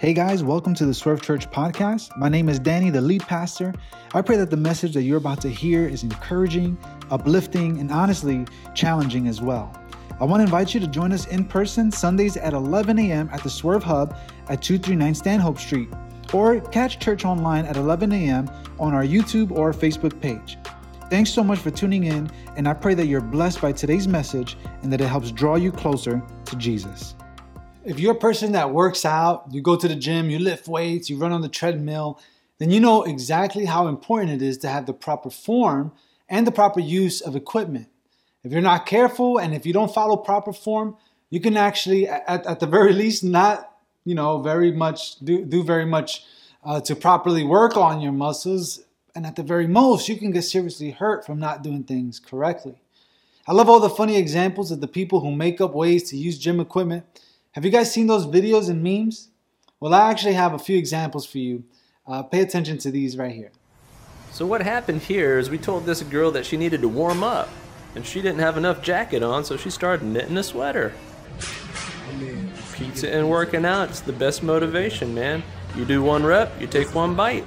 Hey guys, welcome to the Swerve Church podcast. My name is Danny, the lead pastor. I pray that the message that you're about to hear is encouraging, uplifting, and honestly challenging as well. I want to invite you to join us in person Sundays at 11 a.m. at the Swerve Hub at 239 Stanhope Street, or catch church online at 11 a.m. on our YouTube or Facebook page. Thanks so much for tuning in, and I pray that you're blessed by today's message and that it helps draw you closer to Jesus. If you're a person that works out, you go to the gym, you lift weights, you run on the treadmill, then you know exactly how important it is to have the proper form and the proper use of equipment. If you're not careful and if you don't follow proper form, you can actually, at, at the very least, not, you know, very much, do, do very much uh, to properly work on your muscles. And at the very most, you can get seriously hurt from not doing things correctly. I love all the funny examples of the people who make up ways to use gym equipment have you guys seen those videos and memes? Well, I actually have a few examples for you. Uh, pay attention to these right here. So, what happened here is we told this girl that she needed to warm up, and she didn't have enough jacket on, so she started knitting a sweater. Pizza and working out, it's the best motivation, man. You do one rep, you take one bite.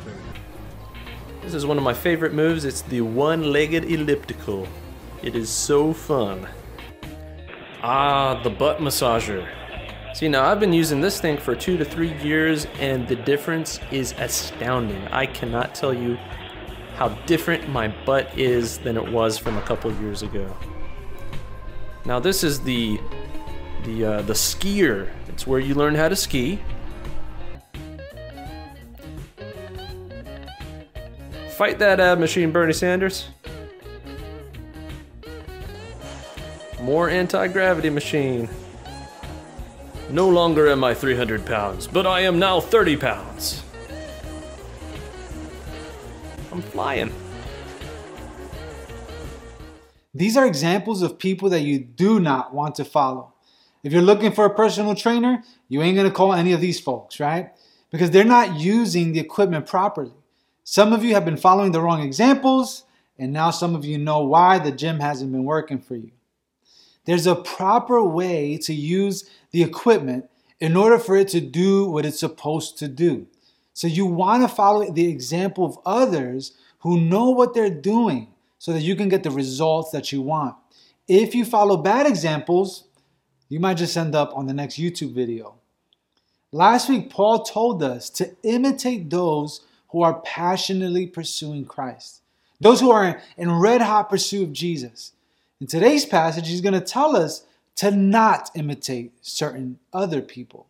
This is one of my favorite moves. It's the one legged elliptical. It is so fun. Ah, the butt massager. See, now I've been using this thing for two to three years, and the difference is astounding. I cannot tell you how different my butt is than it was from a couple years ago. Now, this is the the uh, the skier. It's where you learn how to ski. Fight that ab machine, Bernie Sanders. More anti gravity machine. No longer am I 300 pounds, but I am now 30 pounds. I'm flying. These are examples of people that you do not want to follow. If you're looking for a personal trainer, you ain't gonna call any of these folks, right? Because they're not using the equipment properly. Some of you have been following the wrong examples, and now some of you know why the gym hasn't been working for you. There's a proper way to use the equipment in order for it to do what it's supposed to do. So you want to follow the example of others who know what they're doing so that you can get the results that you want. If you follow bad examples, you might just end up on the next YouTube video. Last week, Paul told us to imitate those who are passionately pursuing Christ, those who are in red hot pursuit of Jesus. In today's passage, he's going to tell us to not imitate certain other people.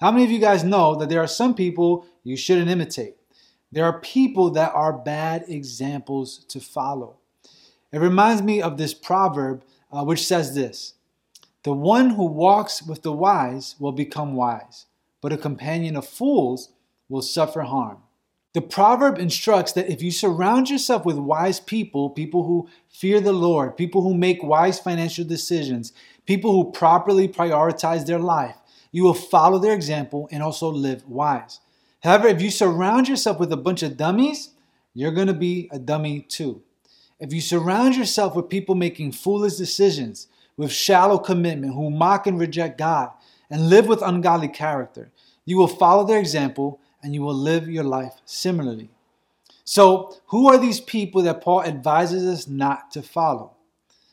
How many of you guys know that there are some people you shouldn't imitate? There are people that are bad examples to follow. It reminds me of this proverb uh, which says this The one who walks with the wise will become wise, but a companion of fools will suffer harm. The proverb instructs that if you surround yourself with wise people, people who fear the Lord, people who make wise financial decisions, people who properly prioritize their life, you will follow their example and also live wise. However, if you surround yourself with a bunch of dummies, you're going to be a dummy too. If you surround yourself with people making foolish decisions, with shallow commitment, who mock and reject God, and live with ungodly character, you will follow their example and you will live your life similarly. So, who are these people that Paul advises us not to follow?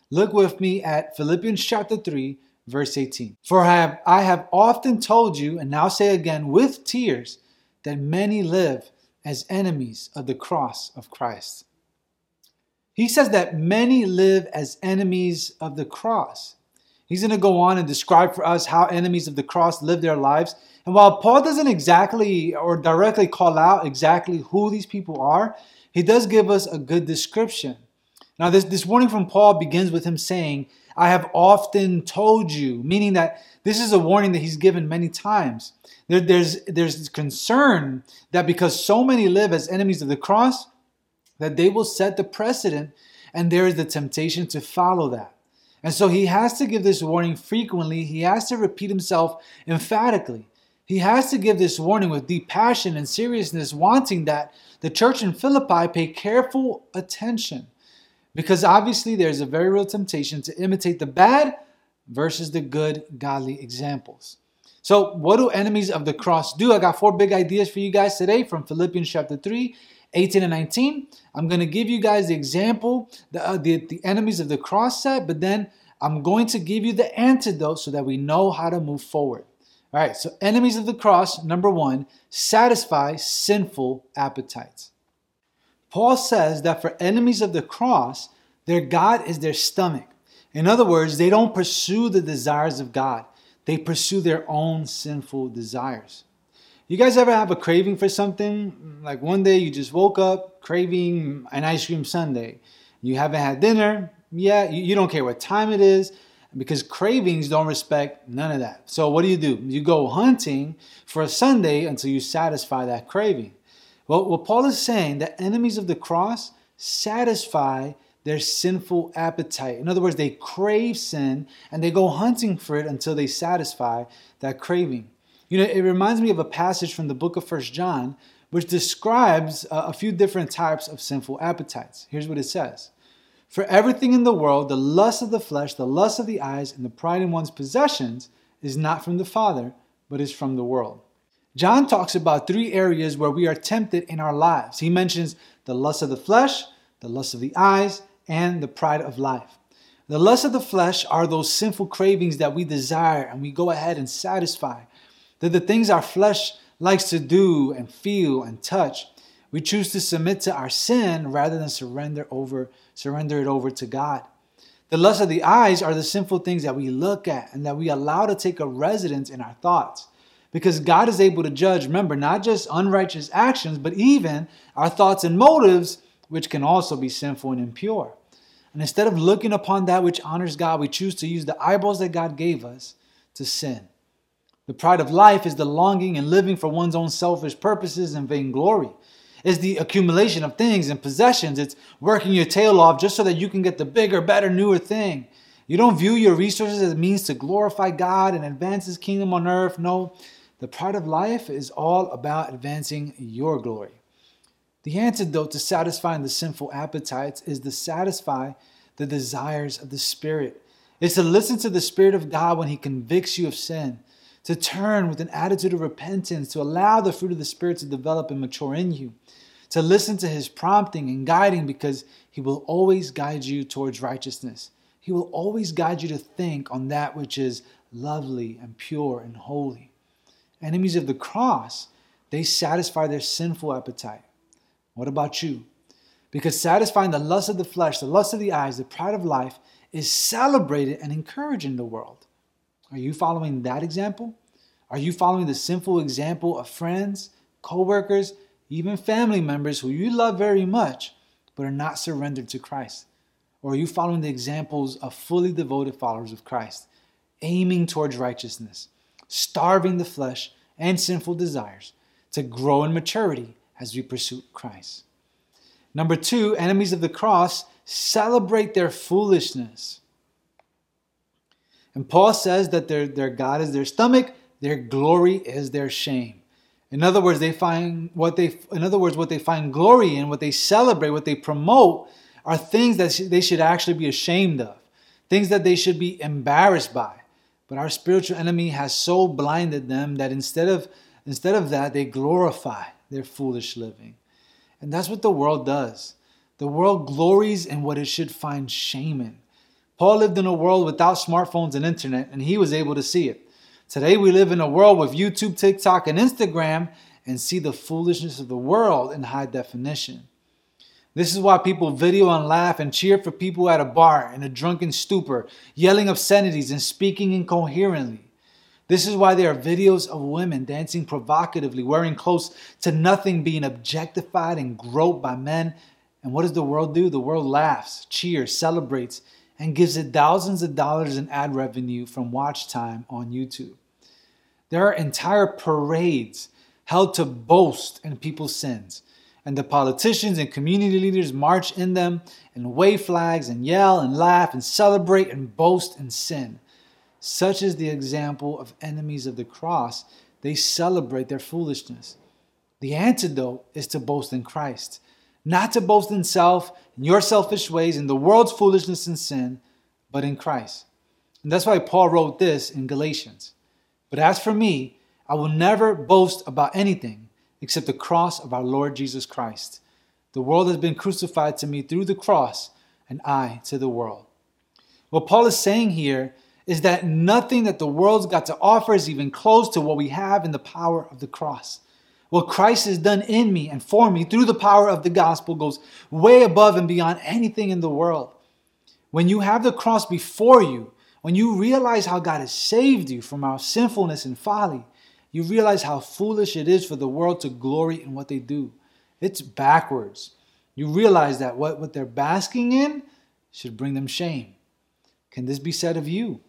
Look with me at Philippians chapter 3, verse 18. For I have, I have often told you, and now say again with tears, that many live as enemies of the cross of Christ. He says that many live as enemies of the cross. He's going to go on and describe for us how enemies of the cross live their lives. And while Paul doesn't exactly or directly call out exactly who these people are, he does give us a good description. Now, this, this warning from Paul begins with him saying, I have often told you, meaning that this is a warning that he's given many times. There, there's, there's concern that because so many live as enemies of the cross, that they will set the precedent, and there is the temptation to follow that. And so he has to give this warning frequently. He has to repeat himself emphatically. He has to give this warning with deep passion and seriousness, wanting that the church in Philippi pay careful attention. Because obviously there's a very real temptation to imitate the bad versus the good, godly examples. So, what do enemies of the cross do? I got four big ideas for you guys today from Philippians chapter 3, 18 and 19. I'm going to give you guys the example, the, uh, the, the enemies of the cross set, but then I'm going to give you the antidote so that we know how to move forward. All right, so enemies of the cross, number one, satisfy sinful appetites. Paul says that for enemies of the cross, their God is their stomach. In other words, they don't pursue the desires of God, they pursue their own sinful desires. You guys ever have a craving for something? Like one day you just woke up craving an ice cream sundae. You haven't had dinner. Yeah, you, don't care what time it is because cravings don't respect none of that. So what do you do? You go hunting for a sundae until you satisfy that craving. Well, what Paul is saying, the enemies of the cross satisfy their sinful appetite. In other words, they crave sin and they go hunting for it until they satisfy that craving. You know, it reminds me of a passage from the book of First John, which describes a few different types of sinful appetites. Here's what it says For everything in the world, the lust of the flesh, the lust of the eyes, and the pride in one's possessions is not from the Father, but is from the world. John talks about three areas where we are tempted in our lives. He mentions the lust of the flesh, the lust of the eyes, and the pride of life. The lust of the flesh are those sinful cravings that we desire and we go ahead and satisfy. They're the things our flesh likes to do and feel and touch. We choose to submit to our sin rather than surrender over surrender it over to God. The lust of the eyes are the sinful things that we look at and that we allow to take a residence in our thoughts. Because God is able to judge, remember, not just unrighteous actions, but even our thoughts and motives, which can also be sinful and impure. And instead of looking upon that which honors God, we choose to use the eyeballs that God gave us to sin. The pride of life is the longing and living for one's own selfish purposes and vainglory. It's the accumulation of things and possessions. It's working your tail off just so that you can get the bigger, better, newer thing. You don't view your resources as a means to glorify God and advance His kingdom on earth. No, the pride of life is all about advancing your glory. The antidote to satisfying the sinful appetites is to satisfy the desires of the Spirit. It's to listen to the Spirit of God when He convicts you of sin, to turn with an attitude of repentance, to allow the fruit of the Spirit to develop and mature in you, to listen to His prompting and guiding because He will always guide you towards righteousness. He will always guide you to think on that which is lovely and pure and holy. Enemies of the cross, they satisfy their sinful appetite. What about you? Because satisfying the lust of the flesh, the lust of the eyes, the pride of life is celebrated and encouraged in the world. Are you following that example? Are you following the sinful example of friends, co-workers, even family members who you love very much but are not surrendered to Christ? Or are you following the examples of fully devoted followers of Christ, aiming towards righteousness, starving the flesh and sinful desires to grow in maturity as we pursue Christ. Number two, enemies of the cross celebrate their foolishness. And Paul says that their, their God is their stomach, their glory is their shame. In other words, they find what they in other words, what they find glory in, what they celebrate, what they promote are things that they should actually be ashamed of, things that they should be embarrassed by. But our spiritual enemy has so blinded them that instead of instead of that, they glorify their foolish living. And that's what the world does. The world glories in what it should find shame in. Paul lived in a world without smartphones and internet, and he was able to see it. Today, we live in a world with YouTube, TikTok, and Instagram and see the foolishness of the world in high definition. This is why people video and laugh and cheer for people at a bar in a drunken stupor, yelling obscenities and speaking incoherently. This is why there are videos of women dancing provocatively, wearing close to nothing, being objectified and groped by men. And what does the world do? The world laughs, cheers, celebrates, and gives it thousands of dollars in ad revenue from watch time on YouTube. There are entire parades held to boast in people's sins. And the politicians and community leaders march in them and wave flags and yell and laugh and celebrate and boast in sin. Such is the example of enemies of the cross. They celebrate their foolishness. The antidote is to boast in Christ, not to boast in self, in your selfish ways, in the world's foolishness and sin, but in Christ. And that's why Paul wrote this in Galatians But as for me, I will never boast about anything except the cross of our Lord Jesus Christ. The world has been crucified to me through the cross, and I to the world. What Paul is saying here is that nothing that the world's got to offer is even close to what we have in the power of the cross. What Christ has done in me and for me through the power of the gospel goes way above and beyond anything in the world. When you have the cross before you, when you realize how God has saved you from our sinfulness and folly, you realize how foolish it is for the world to glory in what they do. It's backwards. You realize that what, what they're basking in should bring them shame. Can this be said of you?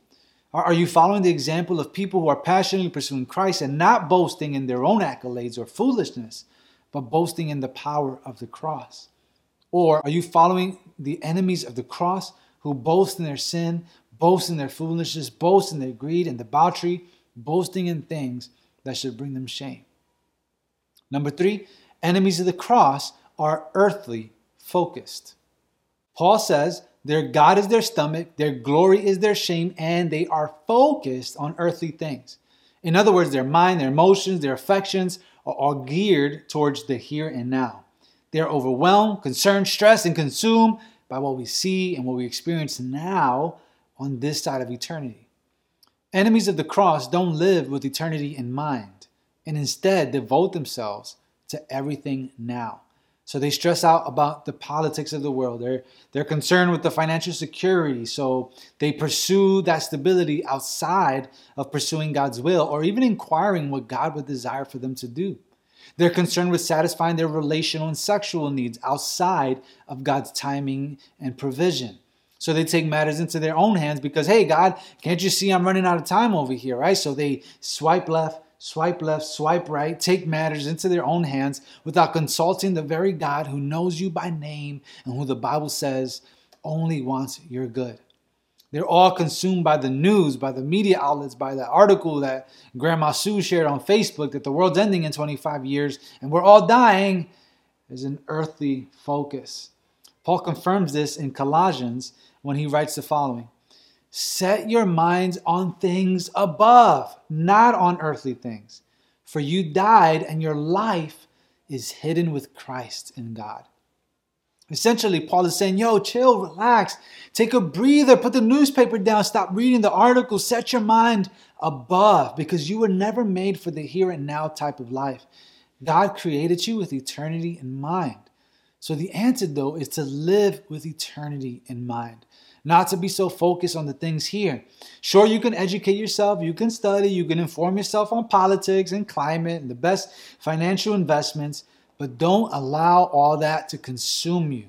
Are you following the example of people who are passionately pursuing Christ and not boasting in their own accolades or foolishness, but boasting in the power of the cross? Or are you following the enemies of the cross who boast in their sin, boast in their foolishness, boast in their greed and debauchery, boasting in things that should bring them shame? Number three, enemies of the cross are earthly focused. Paul says their God is their stomach, their glory is their shame, and they are focused on earthly things. In other words, their mind, their emotions, their affections are all geared towards the here and now. They are overwhelmed, concerned, stressed, and consumed by what we see and what we experience now on this side of eternity. Enemies of the cross don't live with eternity in mind and instead devote themselves to everything now. So they stress out about the politics of the world. They're, they're concerned with the financial security. So they pursue that stability outside of pursuing God's will or even inquiring what God would desire for them to do. They're concerned with satisfying their relational and sexual needs outside of God's timing and provision. So they take matters into their own hands because, hey, God, can't you see I'm running out of time over here, right? So they swipe left, swipe left, swipe right, take matters into their own hands without consulting the very God who knows you by name and who the Bible says only wants your good. They're all consumed by the news, by the media outlets, by the article that Grandma Sue shared on Facebook that the world's ending in 25 years and we're all dying. Is an earthly focus. Paul confirms this in Colossians when he writes the following Set your minds on things above, not on earthly things. For you died, and your life is hidden with Christ in God. Essentially, Paul is saying, yo, chill, relax, take a breather, put the newspaper down, stop reading the articles, set your mind above because you were never made for the here and now type of life. God created you with eternity in mind. So the antidote is to live with eternity in mind not to be so focused on the things here. Sure, you can educate yourself, you can study, you can inform yourself on politics and climate and the best financial investments, but don't allow all that to consume you.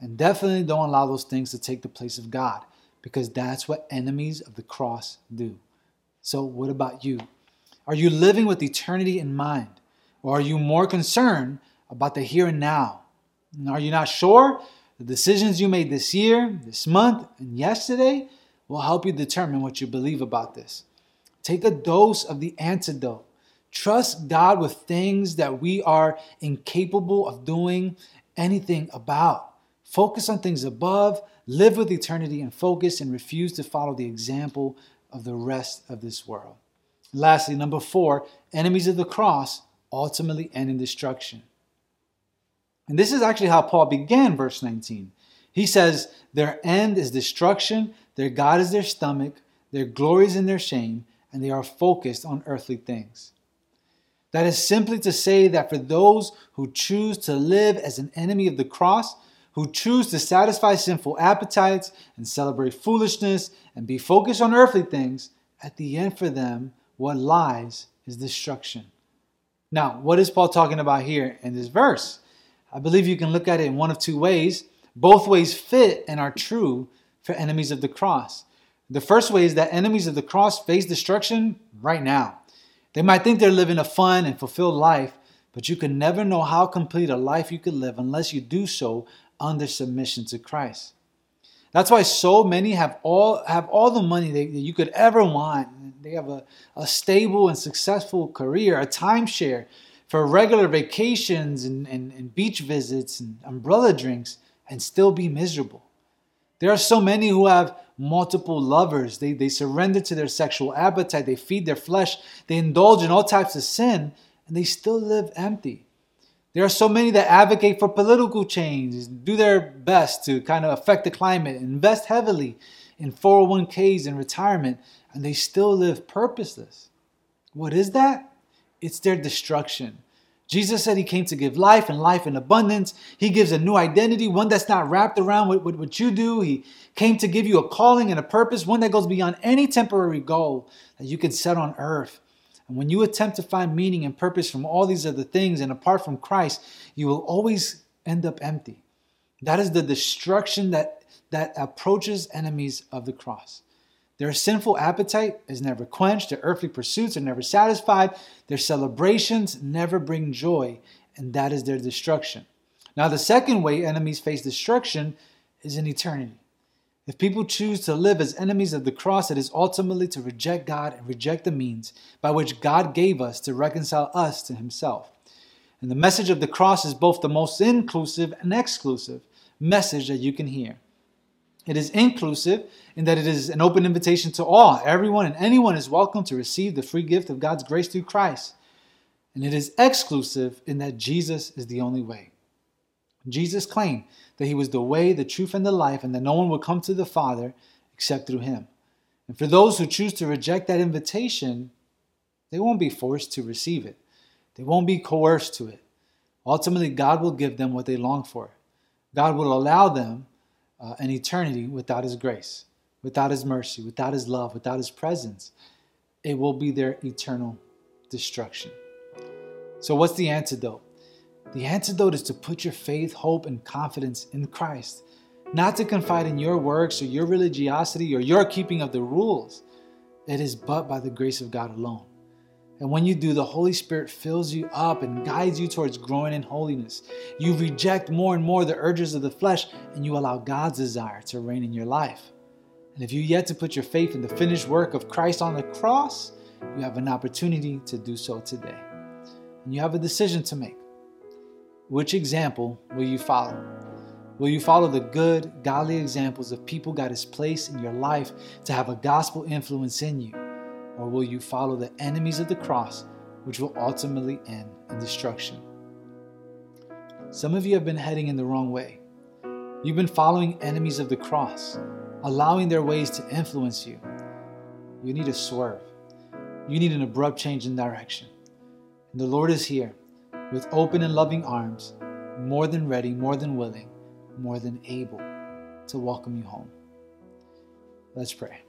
And definitely don't allow those things to take the place of God because that's what enemies of the cross do. So, what about you? Are you living with eternity in mind? Or are you more concerned about the here and now? Are you not sure? The decisions you made this year, this month, and yesterday will help you determine what you believe about this. Take a dose of the antidote. Trust God with things that we are incapable of doing anything about. Focus on things above, live with eternity and focus, and refuse to follow the example of the rest of this world. Lastly, number four, enemies of the cross ultimately end in destruction. And this is actually how Paul began verse 19. He says, Their end is destruction, their God is their stomach, their glory is in their shame, and they are focused on earthly things. That is simply to say that for those who choose to live as an enemy of the cross, who choose to satisfy sinful appetites and celebrate foolishness and be focused on earthly things, at the end for them, what lies is destruction. Now, what is Paul talking about here in this verse? I believe you can look at it in one of two ways. Both ways fit and are true for enemies of the cross. The first way is that enemies of the cross face destruction right now. They might think they're living a fun and fulfilled life, but you can never know how complete a life you could live unless you do so under submission to Christ. That's why so many have all have all the money that you could ever want. They have a, a stable and successful career, a timeshare, for regular vacations and, and, and beach visits and umbrella drinks and still be miserable. There are so many who have multiple lovers. They, they surrender to their sexual appetite, they feed their flesh, they indulge in all types of sin, and they still live empty. There are so many that advocate for political change, do their best to kind of affect the climate, invest heavily in 401ks and retirement, and they still live purposeless. What is that? It's their destruction. Jesus said he came to give life and life in abundance. He gives a new identity, one that's not wrapped around what, you do. He came to give you a calling and a purpose, one that goes beyond any temporary goal that you can set on earth. And when you attempt to find meaning and purpose from all these other things and apart from Christ, you will always end up empty. That is the destruction that, that approaches enemies of the cross. Their sinful appetite is never quenched, their earthly pursuits are never satisfied, their celebrations never bring joy, and that is their destruction. Now, the second way enemies face destruction is in eternity. If people choose to live as enemies of the cross, it is ultimately to reject God and reject the means by which God gave us to reconcile us to Himself. And the message of the cross is both the most inclusive and exclusive message that you can hear. It is inclusive in that it is an open invitation to all. Everyone and anyone is welcome to receive the free gift of God's grace through Christ. And it is exclusive in that Jesus is the only way. Jesus claimed that he was the way, the truth, and the life, and that no one would come to the Father except through him. And for those who choose to reject that invitation, they won't be forced to receive it, they won't be coerced to it. Ultimately, God will give them what they long for. God will allow them uh, an eternity without His grace, without His mercy, without His love, without His presence. It will be their eternal destruction. So, what's the antidote? The antidote is to put your faith, hope, and confidence in Christ, not to confide in your works or your religiosity or your keeping of the rules. It is but by the grace of God alone. And when you do, the Holy Spirit fills you up and guides you towards growing in holiness. You reject more and more the urges of the flesh and you allow God's desire to reign in your life. And if you yet to put your faith in the finished work of Christ on the cross, you have an opportunity to do so today. And you have a decision to make. Which example will you follow? Will you follow the good, godly examples of people God has placed in your life to have a gospel influence in you? Or will you follow the enemies of the cross, which will ultimately end in destruction? Some of you have been heading in the wrong way. You've been following enemies of the cross, allowing their ways to influence you. You need to swerve. You need an abrupt change in direction. And the Lord is here with open and loving arms, more than ready, more than willing, more than able to welcome you home. Let's pray.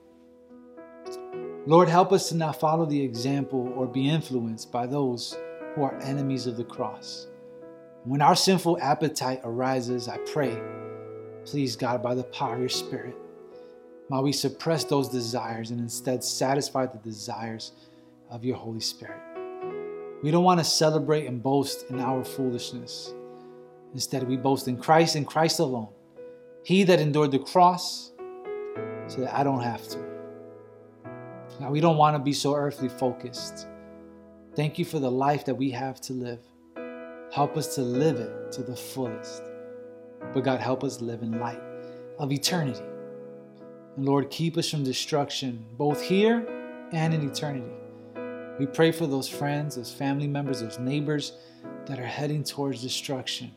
Lord, help us to not follow the example or be influenced by those who are enemies of the cross. When our sinful appetite arises, I pray, please, God, by the power of your Spirit, might we suppress those desires and instead satisfy the desires of your Holy Spirit. We don't want to celebrate and boast in our foolishness. Instead, we boast in Christ and Christ alone. He that endured the cross so that I don't have to. Now, we don't want to be so earthly focused. Thank you for the life that we have to live. Help us to live it to the fullest. But God, help us live in light of eternity. And Lord, keep us from destruction, both here and in eternity. We pray for those friends, those family members, those neighbors that are heading towards destruction.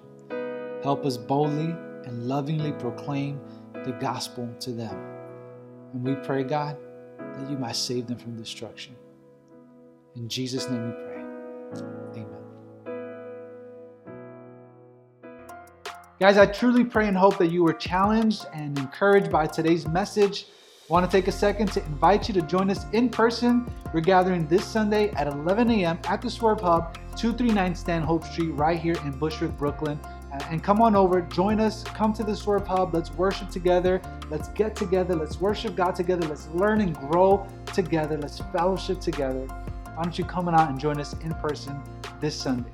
Help us boldly and lovingly proclaim the gospel to them. And we pray, God, that you might save them from destruction. In Jesus' name we pray. Amen. Guys, I truly pray and hope that you were challenged and encouraged by today's message. I want to take a second to invite you to join us in person. We're gathering this Sunday at 11 a.m. at the Swerve Hub, 239 Stanhope Street, right here in Bushwick, Brooklyn. Uh, and come on over, join us, come to the Swerve Hub. Let's worship together. Let's get together. Let's worship God together. Let's learn and grow together. Let's fellowship together. Why don't you come on out and join us in person this Sunday?